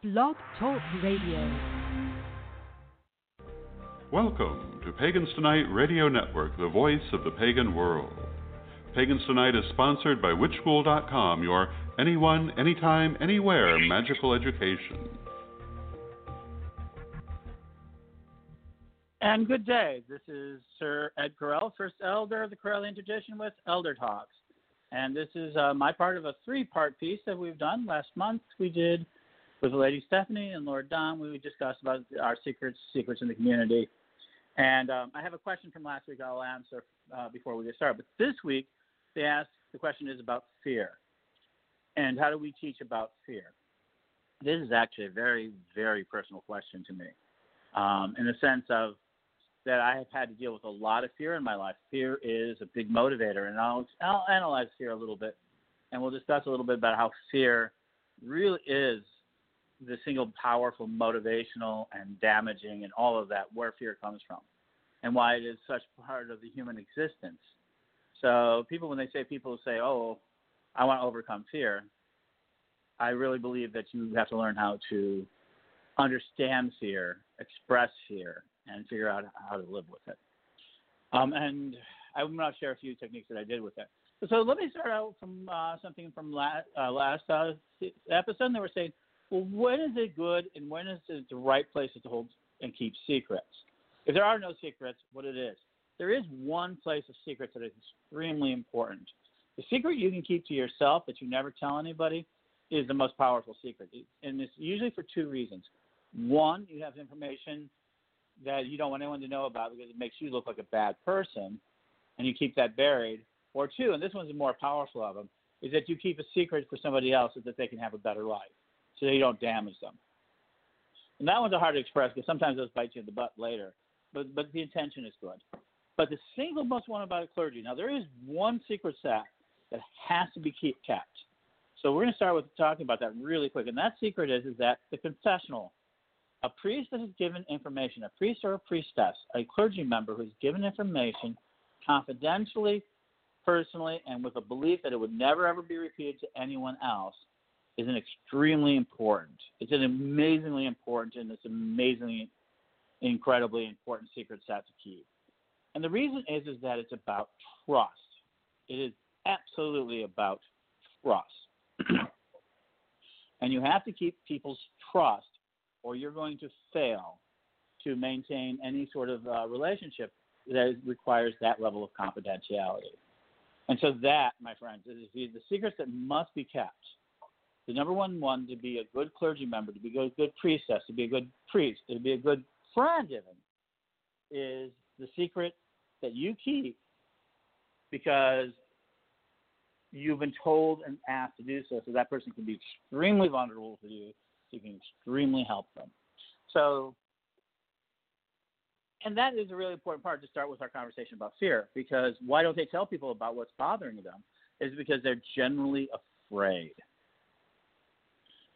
Blog Talk Radio. Welcome to Pagans Tonight Radio Network, the voice of the pagan world. Pagans Tonight is sponsored by WitchSchool.com, your anyone, anytime, anywhere magical education. And good day. This is Sir Ed Correll, First Elder of the Correllian tradition with Elder Talks. And this is uh, my part of a three part piece that we've done. Last month we did with Lady Stephanie and Lord Don. We discussed about our secrets, secrets in the community. And um, I have a question from last week I'll answer uh, before we get started. But this week they asked the question is about fear. And how do we teach about fear? This is actually a very, very personal question to me um, in the sense of that I have had to deal with a lot of fear in my life. Fear is a big motivator, and I'll, I'll analyze fear a little bit, and we'll discuss a little bit about how fear really is the single powerful motivational and damaging and all of that, where fear comes from, and why it is such part of the human existence. So people, when they say people say, "Oh, I want to overcome fear," I really believe that you have to learn how to understand fear, express fear, and figure out how to live with it. Um, and I'm going to share a few techniques that I did with it. So let me start out from uh, something from last, uh, last uh, episode. They were saying, well, when is it good and when is it the right place to hold and keep secrets? If there are no secrets, what it is. There is one place of secrets that is extremely important. The secret you can keep to yourself that you never tell anybody is the most powerful secret. And it's usually for two reasons. One, you have information that you don't want anyone to know about because it makes you look like a bad person, and you keep that buried. Or two, and this one's the more powerful of them, is that you keep a secret for somebody else so that they can have a better life, so you don't damage them. And that one's a hard to express because sometimes those bite you in the butt later, but but the intention is good. But the single most one about a clergy. Now there is one secret set that has to be keep, kept. So we're going to start with talking about that really quick, and that secret is is that the confessional a priest that has given information, a priest or a priestess, a clergy member who has given information confidentially, personally, and with a belief that it would never ever be repeated to anyone else is an extremely important. It's an amazingly important and it's amazingly incredibly important secret set to keep. And the reason is is that it's about trust. It is absolutely about trust. and you have to keep people's trust or you're going to fail to maintain any sort of uh, relationship that requires that level of confidentiality. And so that, my friends, is the, the secrets that must be kept. The number one one to be a good clergy member, to be a good priestess, to be a good priest, to be a good friend, even, is the secret that you keep because you've been told and asked to do so. So that person can be extremely vulnerable to you So you can extremely help them. So, and that is a really important part to start with our conversation about fear because why don't they tell people about what's bothering them? Is because they're generally afraid.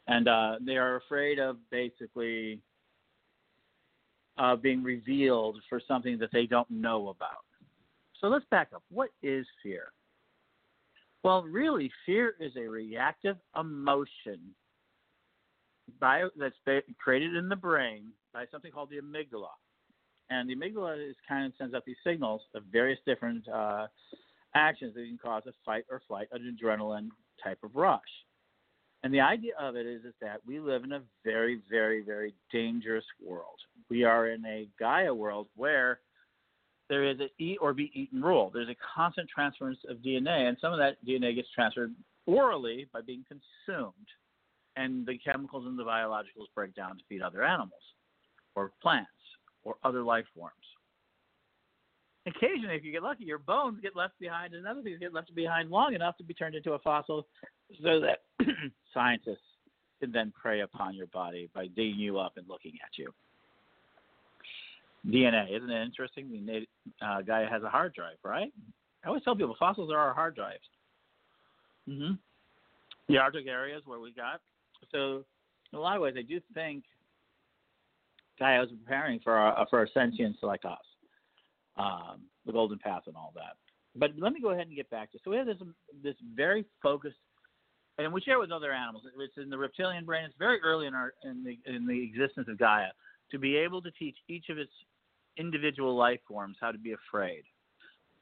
And uh, they are afraid of basically uh, being revealed for something that they don't know about. So let's back up. What is fear? Well, really, fear is a reactive emotion bio, that's created in the brain by something called the amygdala. And the amygdala is kind of sends out these signals of various different uh, actions that can cause a fight or flight, an adrenaline type of rush. And the idea of it is, is that we live in a very, very, very dangerous world. We are in a Gaia world where there is a eat or be eaten rule. There's a constant transference of DNA, and some of that DNA gets transferred orally by being consumed and the chemicals and the biologicals break down to feed other animals or plants or other life forms. Occasionally, if you get lucky, your bones get left behind and other things get left behind long enough to be turned into a fossil so that scientists can then prey upon your body by digging you up and looking at you. DNA, isn't it interesting? The uh, Gaia has a hard drive, right? I always tell people fossils are our hard drives. hmm The Arctic areas where we got. So, in a lot of ways, I do think guy, I was preparing for our, for a sentience like us, um, the Golden Path and all that. But let me go ahead and get back to. So we have this this very focused, and we share with other animals. It's in the reptilian brain. It's very early in our in the in the existence of Gaia to be able to teach each of its individual life forms how to be afraid.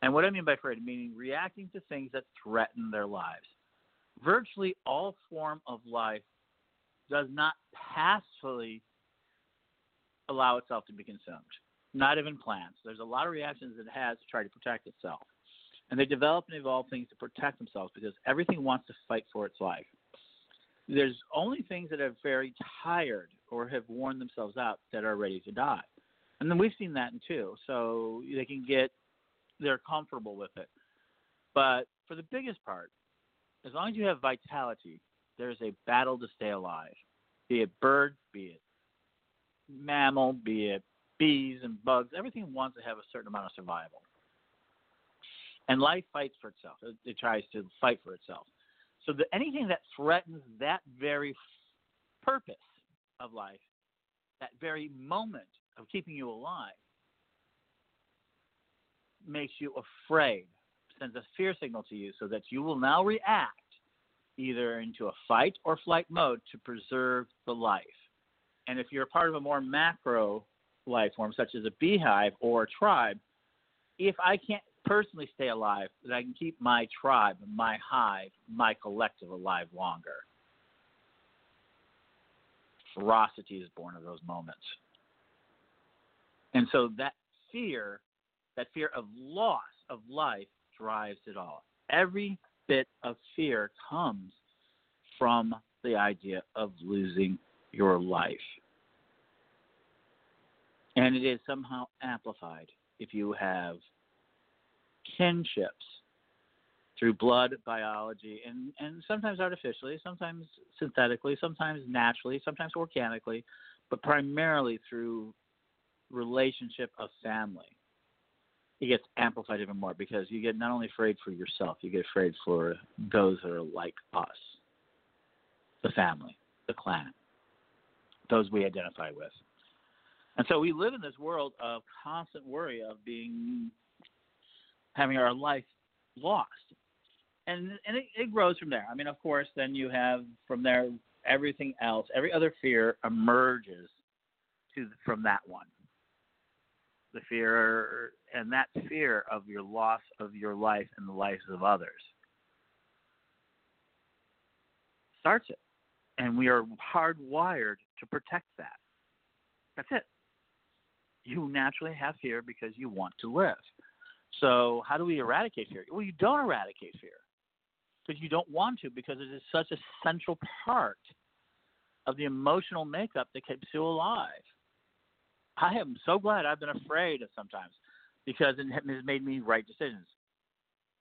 And what I mean by afraid, meaning reacting to things that threaten their lives. Virtually all form of life does not passively allow itself to be consumed. Not even plants. There's a lot of reactions it has to try to protect itself. And they develop and evolve things to protect themselves because everything wants to fight for its life. There's only things that are very tired or have worn themselves out that are ready to die. And then we've seen that in too. So they can get, they're comfortable with it. But for the biggest part, as long as you have vitality, there's a battle to stay alive. Be it bird, be it mammal, be it bees and bugs, everything wants to have a certain amount of survival. And life fights for itself. It, it tries to fight for itself. So the, anything that threatens that very purpose of life, that very moment of keeping you alive, makes you afraid, sends a fear signal to you so that you will now react either into a fight or flight mode to preserve the life. And if you're part of a more macro life form, such as a beehive or a tribe, if I can't personally stay alive, then I can keep my tribe, my hive, my collective alive longer. Ferocity is born of those moments. And so that fear, that fear of loss of life, drives it all. Every bit of fear comes from the idea of losing your life. And it is somehow amplified if you have kinships through blood biology and, and sometimes artificially, sometimes synthetically, sometimes naturally, sometimes organically, but primarily through relationship of family. It gets amplified even more because you get not only afraid for yourself, you get afraid for those that are like us the family, the clan, those we identify with. And so we live in this world of constant worry of being having our life lost. And and it, it grows from there. I mean, of course, then you have from there everything else, every other fear emerges to from that one. The fear and that fear of your loss of your life and the lives of others starts it. And we are hardwired to protect that. That's it. You naturally have fear because you want to live. So, how do we eradicate fear? Well, you don't eradicate fear because you don't want to, because it is such a central part of the emotional makeup that keeps you alive. I am so glad I've been afraid of sometimes because it has made me right decisions.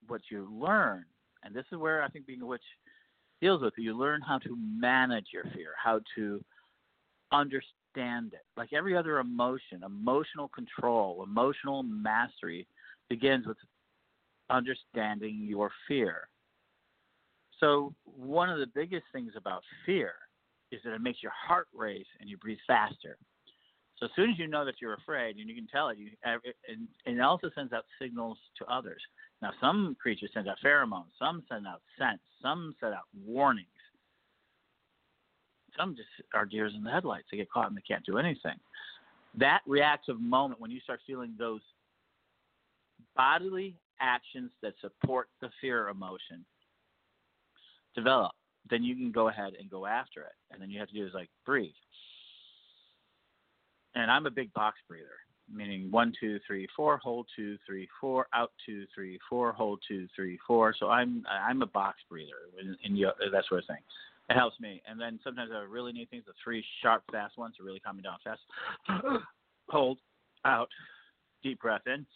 What you learn, and this is where I think being a witch deals with it, you learn how to manage your fear, how to understand it. Like every other emotion, emotional control, emotional mastery begins with understanding your fear. So, one of the biggest things about fear is that it makes your heart race and you breathe faster. So, as soon as you know that you're afraid, and you can tell it, you, and it also sends out signals to others. Now, some creatures send out pheromones, some send out scents, some send out warnings. Some just are deers in the headlights. They get caught and they can't do anything. That reactive moment when you start feeling those bodily actions that support the fear emotion develop, then you can go ahead and go after it. And then you have to do is like breathe. And I'm a big box breather, meaning one, two, three, four, hold two, three, four, out two, three, four, hold two, three, four. So I'm I'm a box breather in, in that sort of thing. It helps me. And then sometimes I really need things, the three sharp, fast ones to really calm me down fast. hold, out, deep breath in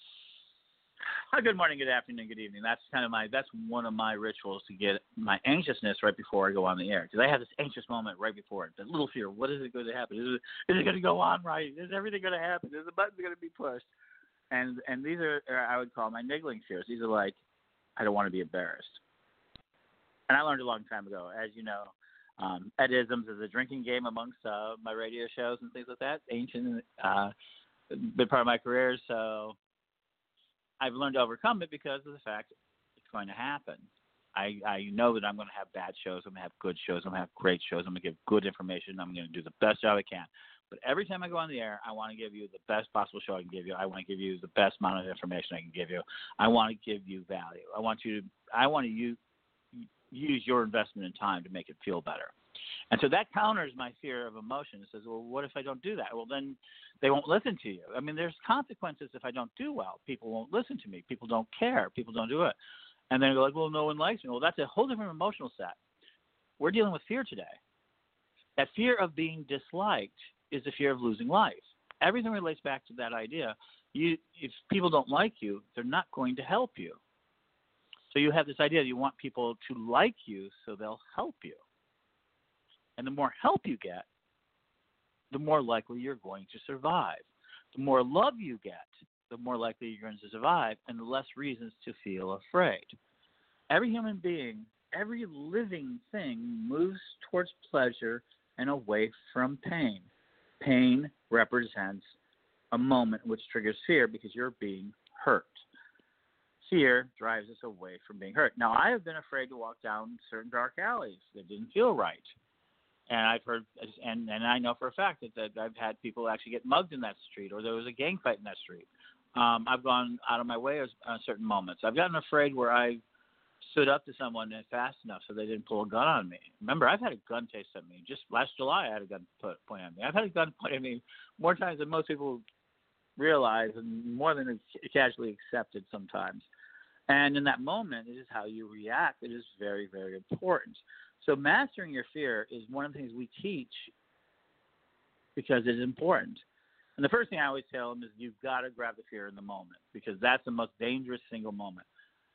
good morning, good afternoon, good evening. That's kind of my that's one of my rituals to get my anxiousness right before I go on the air because I have this anxious moment right before it. The little fear. What is it going to happen? Is it is it going to go on right? Is everything going to happen? Is the button going to be pushed? And and these are, are I would call my niggling fears. These are like I don't want to be embarrassed. And I learned a long time ago, as you know, um, Edisms is a drinking game amongst uh, my radio shows and things like that. Ancient, uh, been part of my career, so I've learned to overcome it because of the fact it's going to happen. I, I know that I'm going to have bad shows. I'm going to have good shows. I'm going to have great shows. I'm going to give good information. I'm going to do the best job I can. But every time I go on the air, I want to give you the best possible show I can give you. I want to give you the best amount of information I can give you. I want to give you value. I want you to. I want to use your investment in time to make it feel better. And so that counters my fear of emotion. It says, well, what if I don't do that? Well, then they won't listen to you. I mean, there's consequences if I don't do well. People won't listen to me. People don't care. People don't do it. And then they're like, well, no one likes me. Well, that's a whole different emotional set. We're dealing with fear today. That fear of being disliked is the fear of losing life. Everything relates back to that idea. You, if people don't like you, they're not going to help you. So you have this idea that you want people to like you so they'll help you. And the more help you get, the more likely you're going to survive. The more love you get, the more likely you're going to survive, and the less reasons to feel afraid. Every human being, every living thing moves towards pleasure and away from pain. Pain represents a moment which triggers fear because you're being hurt. Fear drives us away from being hurt. Now, I have been afraid to walk down certain dark alleys that didn't feel right and I've heard, and and I know for a fact that, that I've had people actually get mugged in that street, or there was a gang fight in that street. Um, I've gone out of my way on certain moments. I've gotten afraid where I stood up to someone fast enough so they didn't pull a gun on me. Remember, I've had a gun chased at me. Just last July, I had a gun put, point at me. I've had a gun point at me more times than most people realize, and more than is casually accepted sometimes. And in that moment, it is how you react. It is very, very important. So mastering your fear is one of the things we teach because it's important. And the first thing I always tell them is you've got to grab the fear in the moment because that's the most dangerous single moment,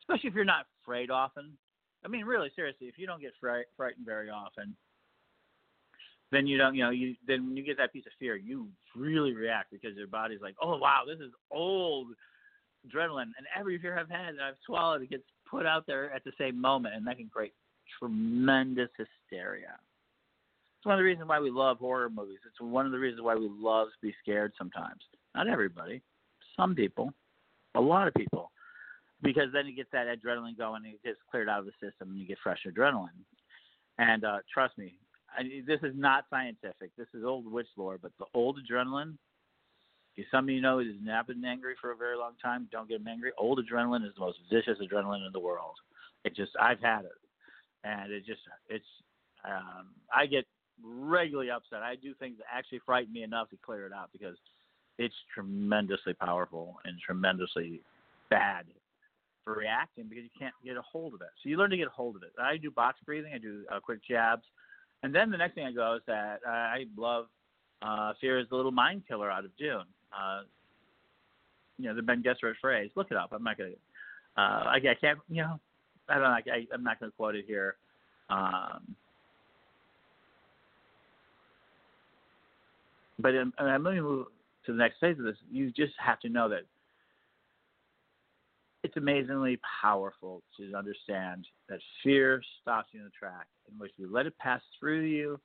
especially if you're not afraid often. I mean, really, seriously, if you don't get fright, frightened very often, then you don't, you know, you then when you get that piece of fear, you really react because your body's like, oh wow, this is old adrenaline, and every fear I've had that I've swallowed, it gets put out there at the same moment, and that can create tremendous hysteria. It's one of the reasons why we love horror movies. It's one of the reasons why we love to be scared sometimes. Not everybody, some people, a lot of people, because then you get that adrenaline going and it gets cleared out of the system and you get fresh adrenaline. And uh, trust me, I, this is not scientific. This is old witch lore, but the old adrenaline. If some of you know has not been angry for a very long time, don't get angry. Old adrenaline is the most vicious adrenaline in the world. It just I've had it and it just it's um, I get regularly upset. I do things that actually frighten me enough to clear it out because it's tremendously powerful and tremendously bad for reacting because you can't get a hold of it. So you learn to get a hold of it. I do box breathing. I do uh, quick jabs, and then the next thing I go is that I love uh, Fear is the Little Mind Killer out of Dune. Uh, you know the Bene Gesserit phrase. Look it up. I'm not gonna. Uh, I, I can't. You know, I don't know. I, I'm not going to quote it here. Um, but I'm, I'm going to move to the next phase of this. You just have to know that it's amazingly powerful to understand that fear stops you in the track, in which you let it pass through you.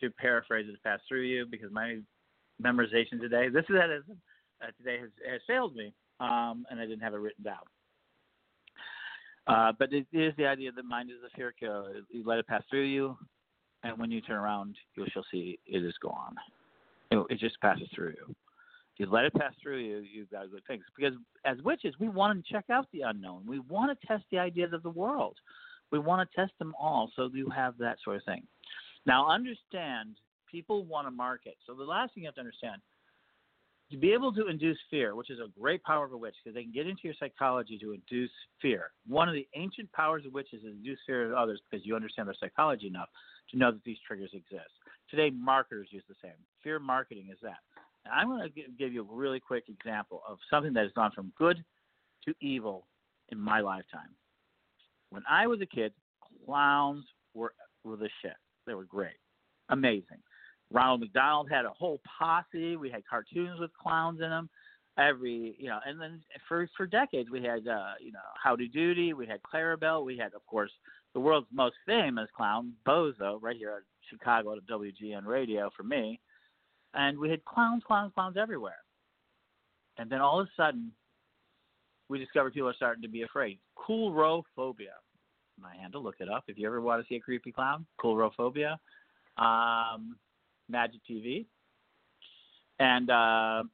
To paraphrase it, pass through you, because my memorization today, this is that is, uh, today has, has failed me, um, and I didn't have it written down. Uh, but it is the idea that mind is a fear killer. You let it pass through you, and when you turn around, you shall see it is gone. It, it just passes through you. You let it pass through you, you've got good things. Because as witches, we want to check out the unknown. We want to test the ideas of the world. We want to test them all, so you have that sort of thing. Now, understand, people want to market. So the last thing you have to understand – to be able to induce fear, which is a great power of a witch, because they can get into your psychology to induce fear. One of the ancient powers of witches is induce fear of others because you understand their psychology enough to know that these triggers exist. Today, marketers use the same. Fear marketing is that. And I'm going to give you a really quick example of something that has gone from good to evil in my lifetime. When I was a kid, clowns were were the shit. They were great, amazing. Ronald McDonald had a whole posse. We had cartoons with clowns in them. Every you know, and then for for decades we had uh, you know Howdy Doody. We had Clarabell. We had of course the world's most famous clown, Bozo, right here at Chicago at WGN Radio for me. And we had clowns, clowns, clowns everywhere. And then all of a sudden, we discovered people are starting to be afraid. Coulrophobia. My handle, look it up if you ever want to see a creepy clown. Coulrophobia. Um, Magic TV. And uh,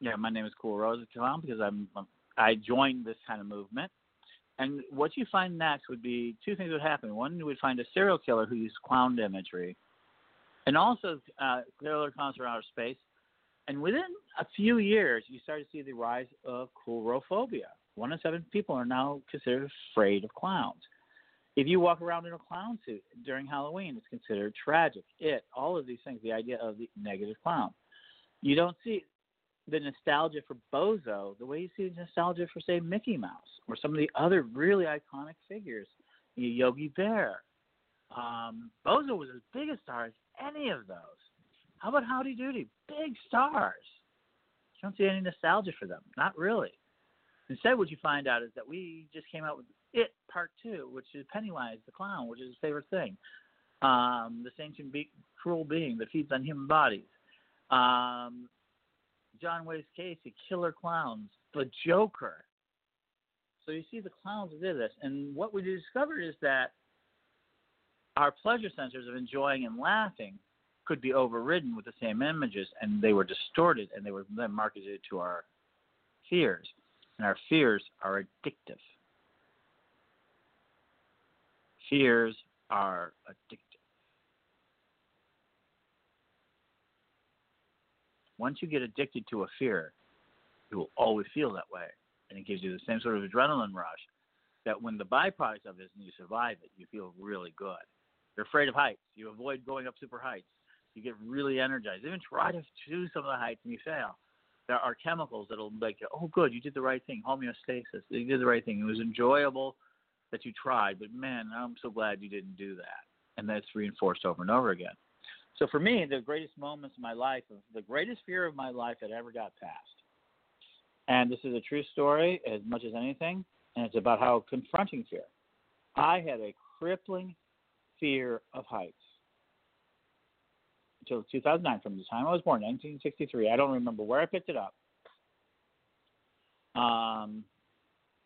yeah, my name is Cool Rose Clown because I'm I joined this kind of movement. And what you find next would be two things would happen. One, you would find a serial killer who used clown imagery, and also uh, killer clowns from outer space. And within a few years, you start to see the rise of coulrophobia. One in seven people are now considered afraid of clowns. If you walk around in a clown suit during Halloween, it's considered tragic. It, all of these things, the idea of the negative clown. You don't see the nostalgia for Bozo the way you see the nostalgia for, say, Mickey Mouse or some of the other really iconic figures. Yogi Bear. Um, Bozo was as big a star as any of those. How about Howdy Doody? Big stars. You don't see any nostalgia for them. Not really. Instead, what you find out is that we just came out with It Part Two, which is Pennywise the clown, which is his favorite thing. Um, the sentient be- cruel being that feeds on human bodies. Um, John Wayne Gacy, Killer Clowns, The Joker. So you see the clowns did this, and what we discovered is that our pleasure sensors of enjoying and laughing could be overridden with the same images, and they were distorted, and they were then marketed to our fears, and our fears are addictive. Fears are addictive. Once you get addicted to a fear, you will always feel that way, and it gives you the same sort of adrenaline rush that when the byproduct of it is and you survive it, you feel really good. You're afraid of heights. You avoid going up super heights. You get really energized. Even try to do some of the heights and you fail. There are chemicals that'll make you, oh, good, you did the right thing. Homeostasis. You did the right thing. It was enjoyable that you tried, but man, I'm so glad you didn't do that. And that's reinforced over and over again. So for me, the greatest moments of my life, the greatest fear of my life that ever got past. And this is a true story as much as anything, and it's about how confronting fear. I had a crippling fear of heights until 2009, from the time I was born, 1963. I don't remember where I picked it up. Um,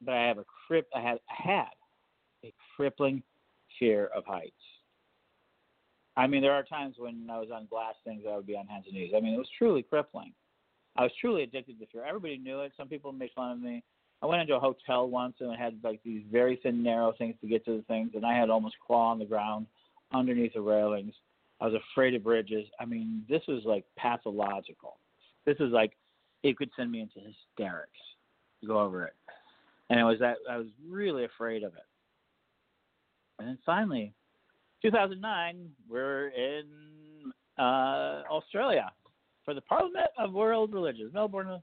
but I have a crip. I had had a crippling fear of heights. I mean, there are times when I was on glass things, I would be on hands and knees. I mean, it was truly crippling. I was truly addicted to fear. Everybody knew it. Some people made fun of me. I went into a hotel once and I had like these very thin, narrow things to get to the things, and I had almost crawl on the ground underneath the railings. I was afraid of bridges. I mean, this was like pathological. This was like it could send me into hysterics to go over it, and it was that I was really afraid of it. And then finally, 2009, we're in uh, Australia for the Parliament of World Religions, Melbourne,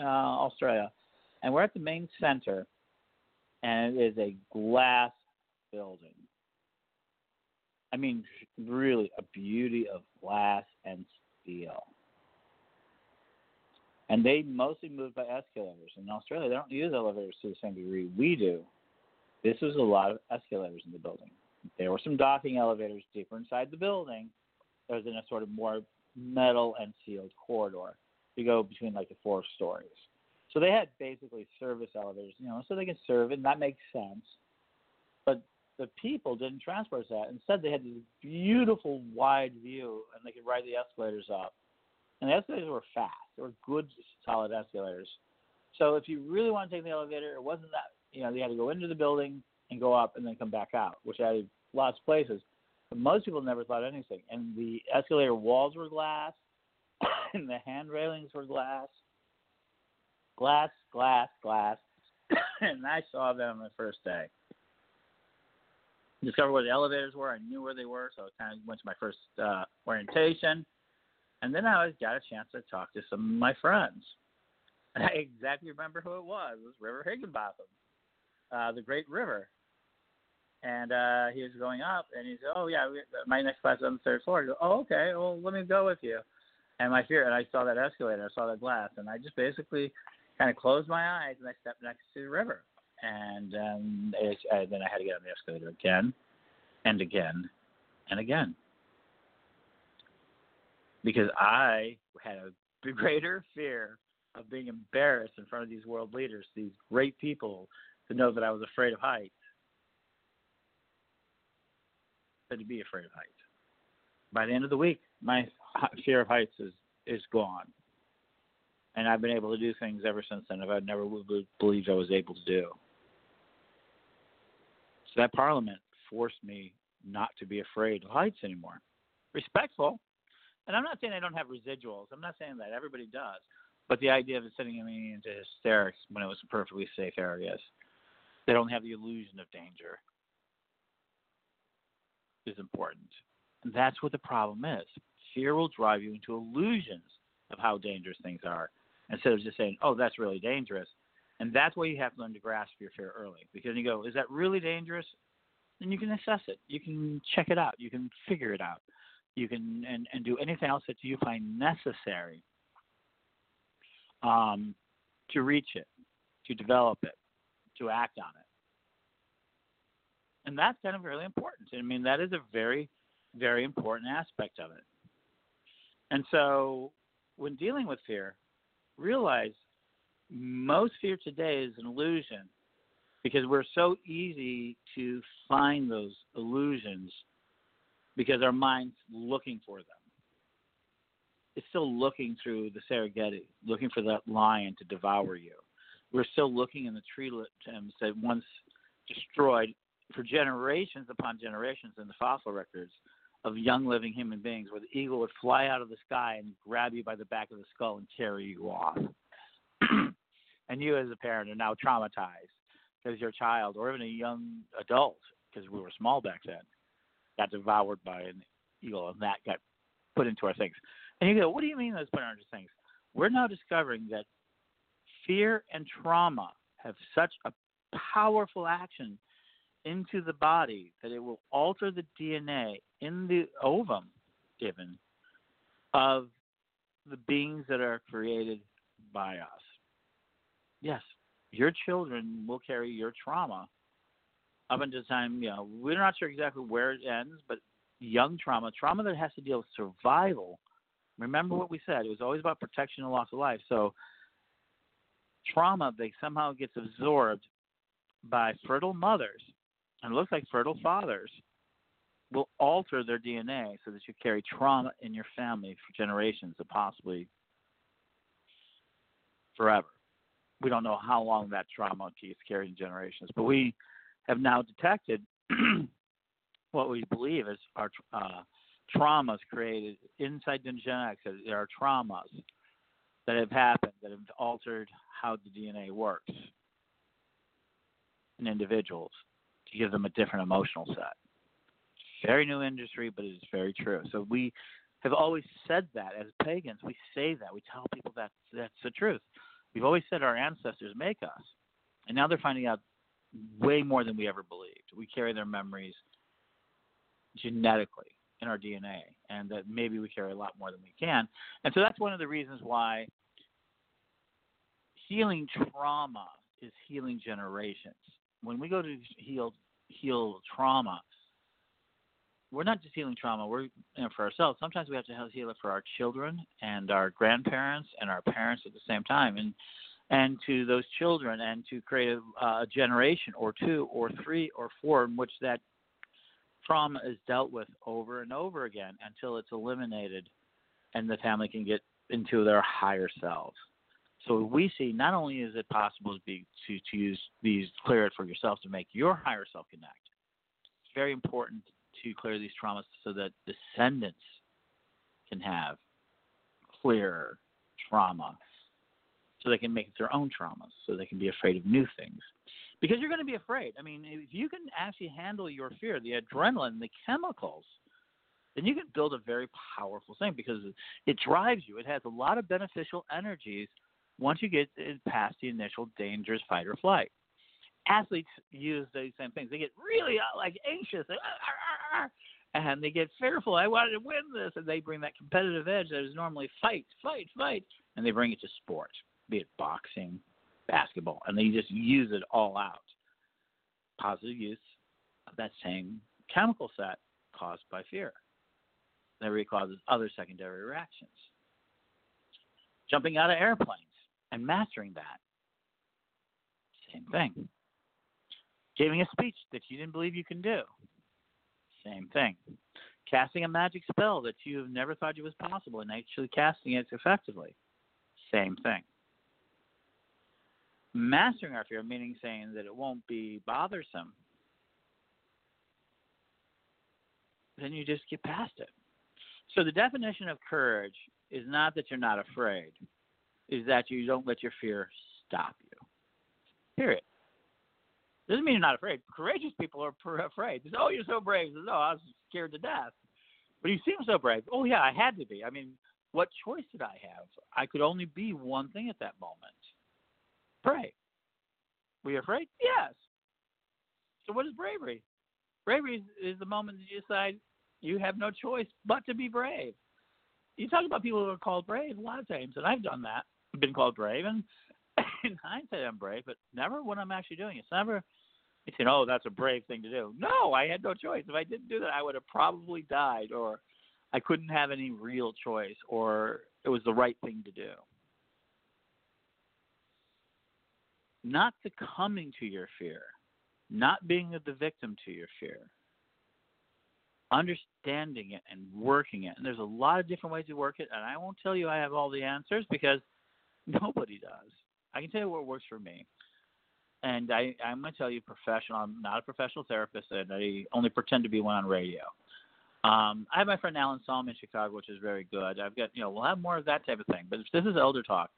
uh, Australia, and we're at the main center, and it is a glass building. I mean, really a beauty of glass and steel. And they mostly move by escalators. In Australia, they don't use elevators to the same degree we do. This was a lot of escalators in the building. There were some docking elevators deeper inside the building. There was in a sort of more metal and sealed corridor to go between like the four stories. So they had basically service elevators, you know, so they could serve, and that makes sense. But the people didn't transport that. Instead, they had this beautiful wide view, and they could ride the escalators up. And the escalators were fast; they were good, solid escalators. So if you really want to take the elevator, it wasn't that you know they had to go into the building and go up and then come back out, which added lots of places. But most people never thought anything. And the escalator walls were glass, and the hand railings were glass. Glass, glass, glass. and I saw them the first day. Discovered where the elevators were. I knew where they were, so I kind of went to my first uh, orientation. And then I got a chance to talk to some of my friends. And I exactly remember who it was. It was River Higginbotham, uh, the Great River. And uh, he was going up, and he said, "Oh yeah, we, my next class is on the third floor." I go, "Oh okay, well let me go with you." And my fear, and I saw that escalator, I saw that glass, and I just basically kind of closed my eyes and I stepped next to the river. And um, it, uh, then I had to get on the escalator again, and again, and again, because I had a greater fear of being embarrassed in front of these world leaders, these great people, to know that I was afraid of heights, to be afraid of heights. By the end of the week, my fear of heights is is gone, and I've been able to do things ever since then that I never would believed I was able to do. So that Parliament forced me not to be afraid of heights anymore. Respectful, and I'm not saying I don't have residuals. I'm not saying that everybody does, but the idea of sending me into hysterics when it was a perfectly safe areas, they don't have the illusion of danger, is important. And that's what the problem is. Fear will drive you into illusions of how dangerous things are instead of just saying, oh, that's really dangerous. And that's why you have to learn to grasp your fear early. Because you go, is that really dangerous? Then you can assess it. You can check it out. You can figure it out. You can and, and do anything else that you find necessary um, to reach it, to develop it, to act on it. And that's kind of really important. I mean, that is a very very important aspect of it. And so, when dealing with fear, realize most fear today is an illusion because we're so easy to find those illusions because our mind's looking for them. It's still looking through the Serengeti, looking for that lion to devour you. We're still looking in the tree limbs that once destroyed for generations upon generations in the fossil records of young living human beings where the eagle would fly out of the sky and grab you by the back of the skull and carry you off. and you as a parent are now traumatized because your child or even a young adult, because we were small back then, got devoured by an eagle and that got put into our things. And you go, what do you mean those put into things? We're now discovering that fear and trauma have such a powerful action into the body that it will alter the DNA in the ovum, given, of the beings that are created by us. Yes, your children will carry your trauma up until time, you know, we're not sure exactly where it ends, but young trauma, trauma that has to deal with survival. Remember what we said, it was always about protection and loss of life. So trauma that somehow gets absorbed by fertile mothers and looks like fertile fathers will alter their DNA so that you carry trauma in your family for generations and possibly forever. We don't know how long that trauma keeps carried in generations, but we have now detected what we believe is our uh, traumas created inside the genetics. There are traumas that have happened that have altered how the DNA works in individuals to give them a different emotional set. Very new industry, but it is very true. So we have always said that as pagans. We say that. We tell people that that's the truth. We've always said our ancestors make us. And now they're finding out way more than we ever believed. We carry their memories genetically in our DNA, and that maybe we carry a lot more than we can. And so that's one of the reasons why healing trauma is healing generations when we go to heal heal trauma, we're not just healing trauma. We're you know, for ourselves. Sometimes we have to heal it for our children and our grandparents and our parents at the same time, and and to those children, and to create a, a generation or two or three or four in which that trauma is dealt with over and over again until it's eliminated, and the family can get into their higher selves. So we see not only is it possible to be to, to use these clear it for yourself to make your higher self connect. It's very important to clear these traumas so that descendants can have clear trauma so they can make their own traumas, so they can be afraid of new things. Because you're going to be afraid. I mean, if you can actually handle your fear, the adrenaline, the chemicals, then you can build a very powerful thing because it drives you. It has a lot of beneficial energies once you get uh, past the initial dangerous fight or flight. Athletes use these same things. They get really uh, like anxious, ah, ah, ah, and they get fearful. I wanted to win this, and they bring that competitive edge that is normally fight, fight, fight, and they bring it to sport, be it boxing, basketball, and they just use it all out. Positive use of that same chemical set caused by fear. That causes other secondary reactions. Jumping out of airplanes and mastering that. Same thing. Giving a speech that you didn't believe you can do. Same thing. Casting a magic spell that you have never thought it was possible and actually casting it effectively. Same thing. Mastering our fear, meaning saying that it won't be bothersome, then you just get past it. So the definition of courage is not that you're not afraid, is that you don't let your fear stop you. Period. Doesn't mean you're not afraid. Courageous people are afraid. Say, oh, you're so brave. Says, oh, I was scared to death. But you seem so brave. Oh, yeah, I had to be. I mean, what choice did I have? I could only be one thing at that moment. Pray. Were you afraid? Yes. So what is bravery? Bravery is, the moment that you decide you have no choice but to be brave. You talk about people who are called brave a lot of times, and I've done that. I've been called brave, and in hindsight, I'm brave, but never when I'm actually doing it. It's never you say, "Oh, that's a brave thing to do." No, I had no choice. If I didn't do that, I would have probably died, or I couldn't have any real choice, or it was the right thing to do. Not succumbing to your fear, not being the victim to your fear, understanding it and working it. And there's a lot of different ways to work it, and I won't tell you I have all the answers because nobody does. I can tell you what works for me. And I, I'm going to tell you professional. I'm not a professional therapist, and I only pretend to be one on radio. Um, I have my friend Alan Solomon in Chicago, which is very good. I've got, you know, we'll have more of that type of thing. But this is Elder Talk,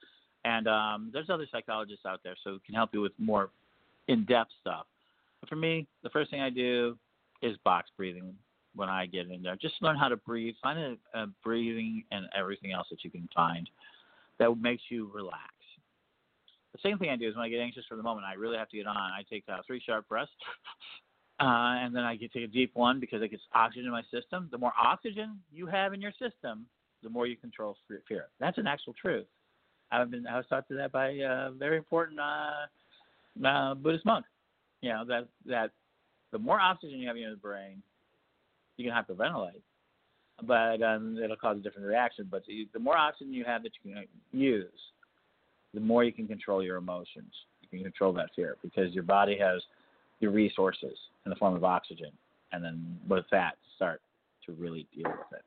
and um, there's other psychologists out there, so can help you with more in-depth stuff. But for me, the first thing I do is box breathing when I get in there. Just learn how to breathe. Find a, a breathing and everything else that you can find that makes you relax. The same thing I do is when I get anxious for the moment, I really have to get on. I take uh, three sharp breaths, uh, and then I can take a deep one because it gets oxygen in my system. The more oxygen you have in your system, the more you control fear. That's an actual truth. I've been I was taught to that by a very important uh, uh, Buddhist monk. You know that that the more oxygen you have in your brain, you can hyperventilate, but um, it'll cause a different reaction. But the, the more oxygen you have that you can use, the more you can control your emotions. You can control that fear because your body has your resources in the form of oxygen, and then with that, start to really deal with it.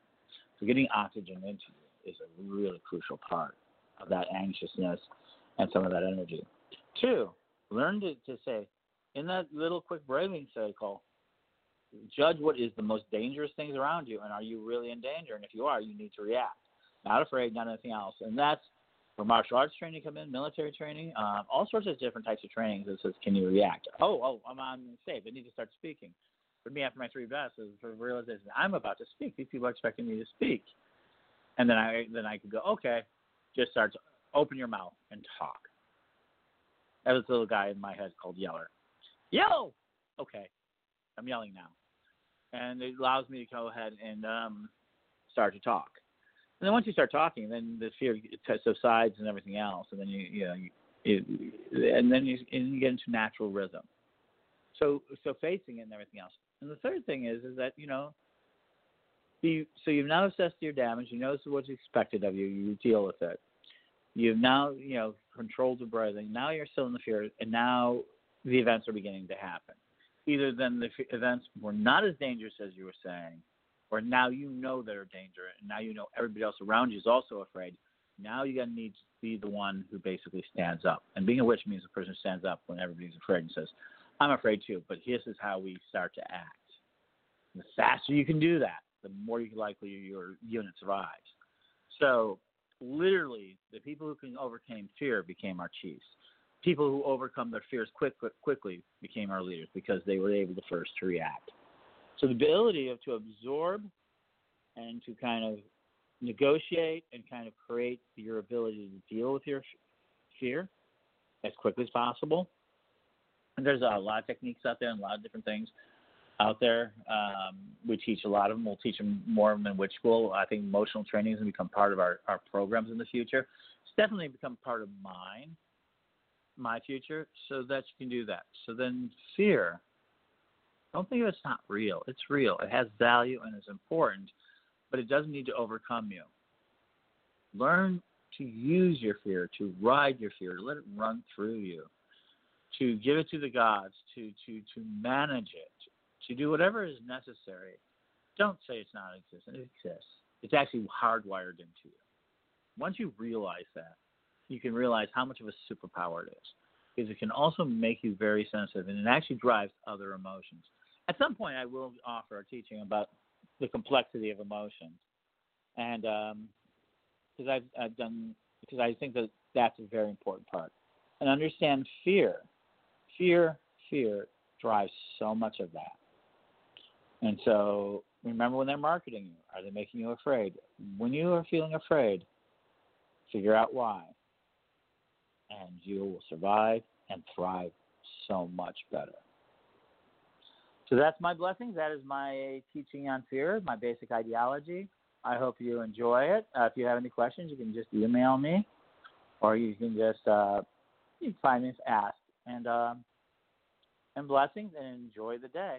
So getting oxygen into you is a really crucial part of that anxiousness and some of that energy. Two, learn to, to say, in that little quick breathing cycle, judge what is the most dangerous things around you, and are you really in danger? And if you are, you need to react. Not afraid, not anything else. And that's where martial arts training come in, military training, um, all sorts of different types of trainings that says, can you react? Oh, oh, I'm on safe. I need to start speaking. For me, after my three vests, is for realization I'm about to speak. These people are expecting me to speak, and then I then I could go, okay, just starts open your mouth and talk. That was a little guy in my head called Yeller. Yell. Okay, I'm yelling now and it allows me to go ahead and um, start to talk. And then once you start talking, then the fear subsides and everything else, and then you you know you, it, and then you, and you get into natural rhythm. So so facing it and everything else. And the third thing is is that you know. You, so you've now assessed your damage. You know what's expected of you. You deal with it. You've now, you know, controlled the breathing. Now you're still in the fear, and now the events are beginning to happen either then the events were not as dangerous as you were saying, or now you know they're dangerous, and now you know everybody else around you is also afraid. Now you're gonna need to be the one who basically stands up. And being a witch means the person stands up when everybody's afraid and says, "I'm afraid too," but this is how we start to act. And the faster you can do that, the more likely your unit survives. So, literally, the people who can overcame fear became our chiefs people who overcome their fears quick, quick, quickly became our leaders because they were able to first to react. So the ability of to absorb and to kind of negotiate and kind of create your ability to deal with your fear as quickly as possible. And there's a lot of techniques out there and a lot of different things out there. Um, we teach a lot of them. We'll teach them more of them in Witch School. I think emotional training is going to become part of our, our programs in the future. It's definitely become part of mine, my future, so that you can do that. So then fear, don't think it's not real. It's real. It has value and it's important, but it doesn't need to overcome you. Learn to use your fear, to ride your fear, to let it run through you, to give it to the gods, to to to manage it, to do whatever is necessary. Don't say it's not existent. It exists. It's actually hardwired into you. Once you realize that, you can realize how much of a superpower it is. Because it can also make you very sensitive and it actually drives other emotions. At some point, I will offer a teaching about the complexity of emotions. And because um, I've, I've done, because I think that that's a very important part. And understand fear. Fear, fear drives so much of that. And so remember when they're marketing you, are they making you afraid? When you are feeling afraid, figure out why. And you will survive and thrive so much better. So that's my blessings. That is my teaching on fear, my basic ideology. I hope you enjoy it. Uh, if you have any questions, you can just email me, or you can just uh, you find me ask. And um, and blessings, and enjoy the day.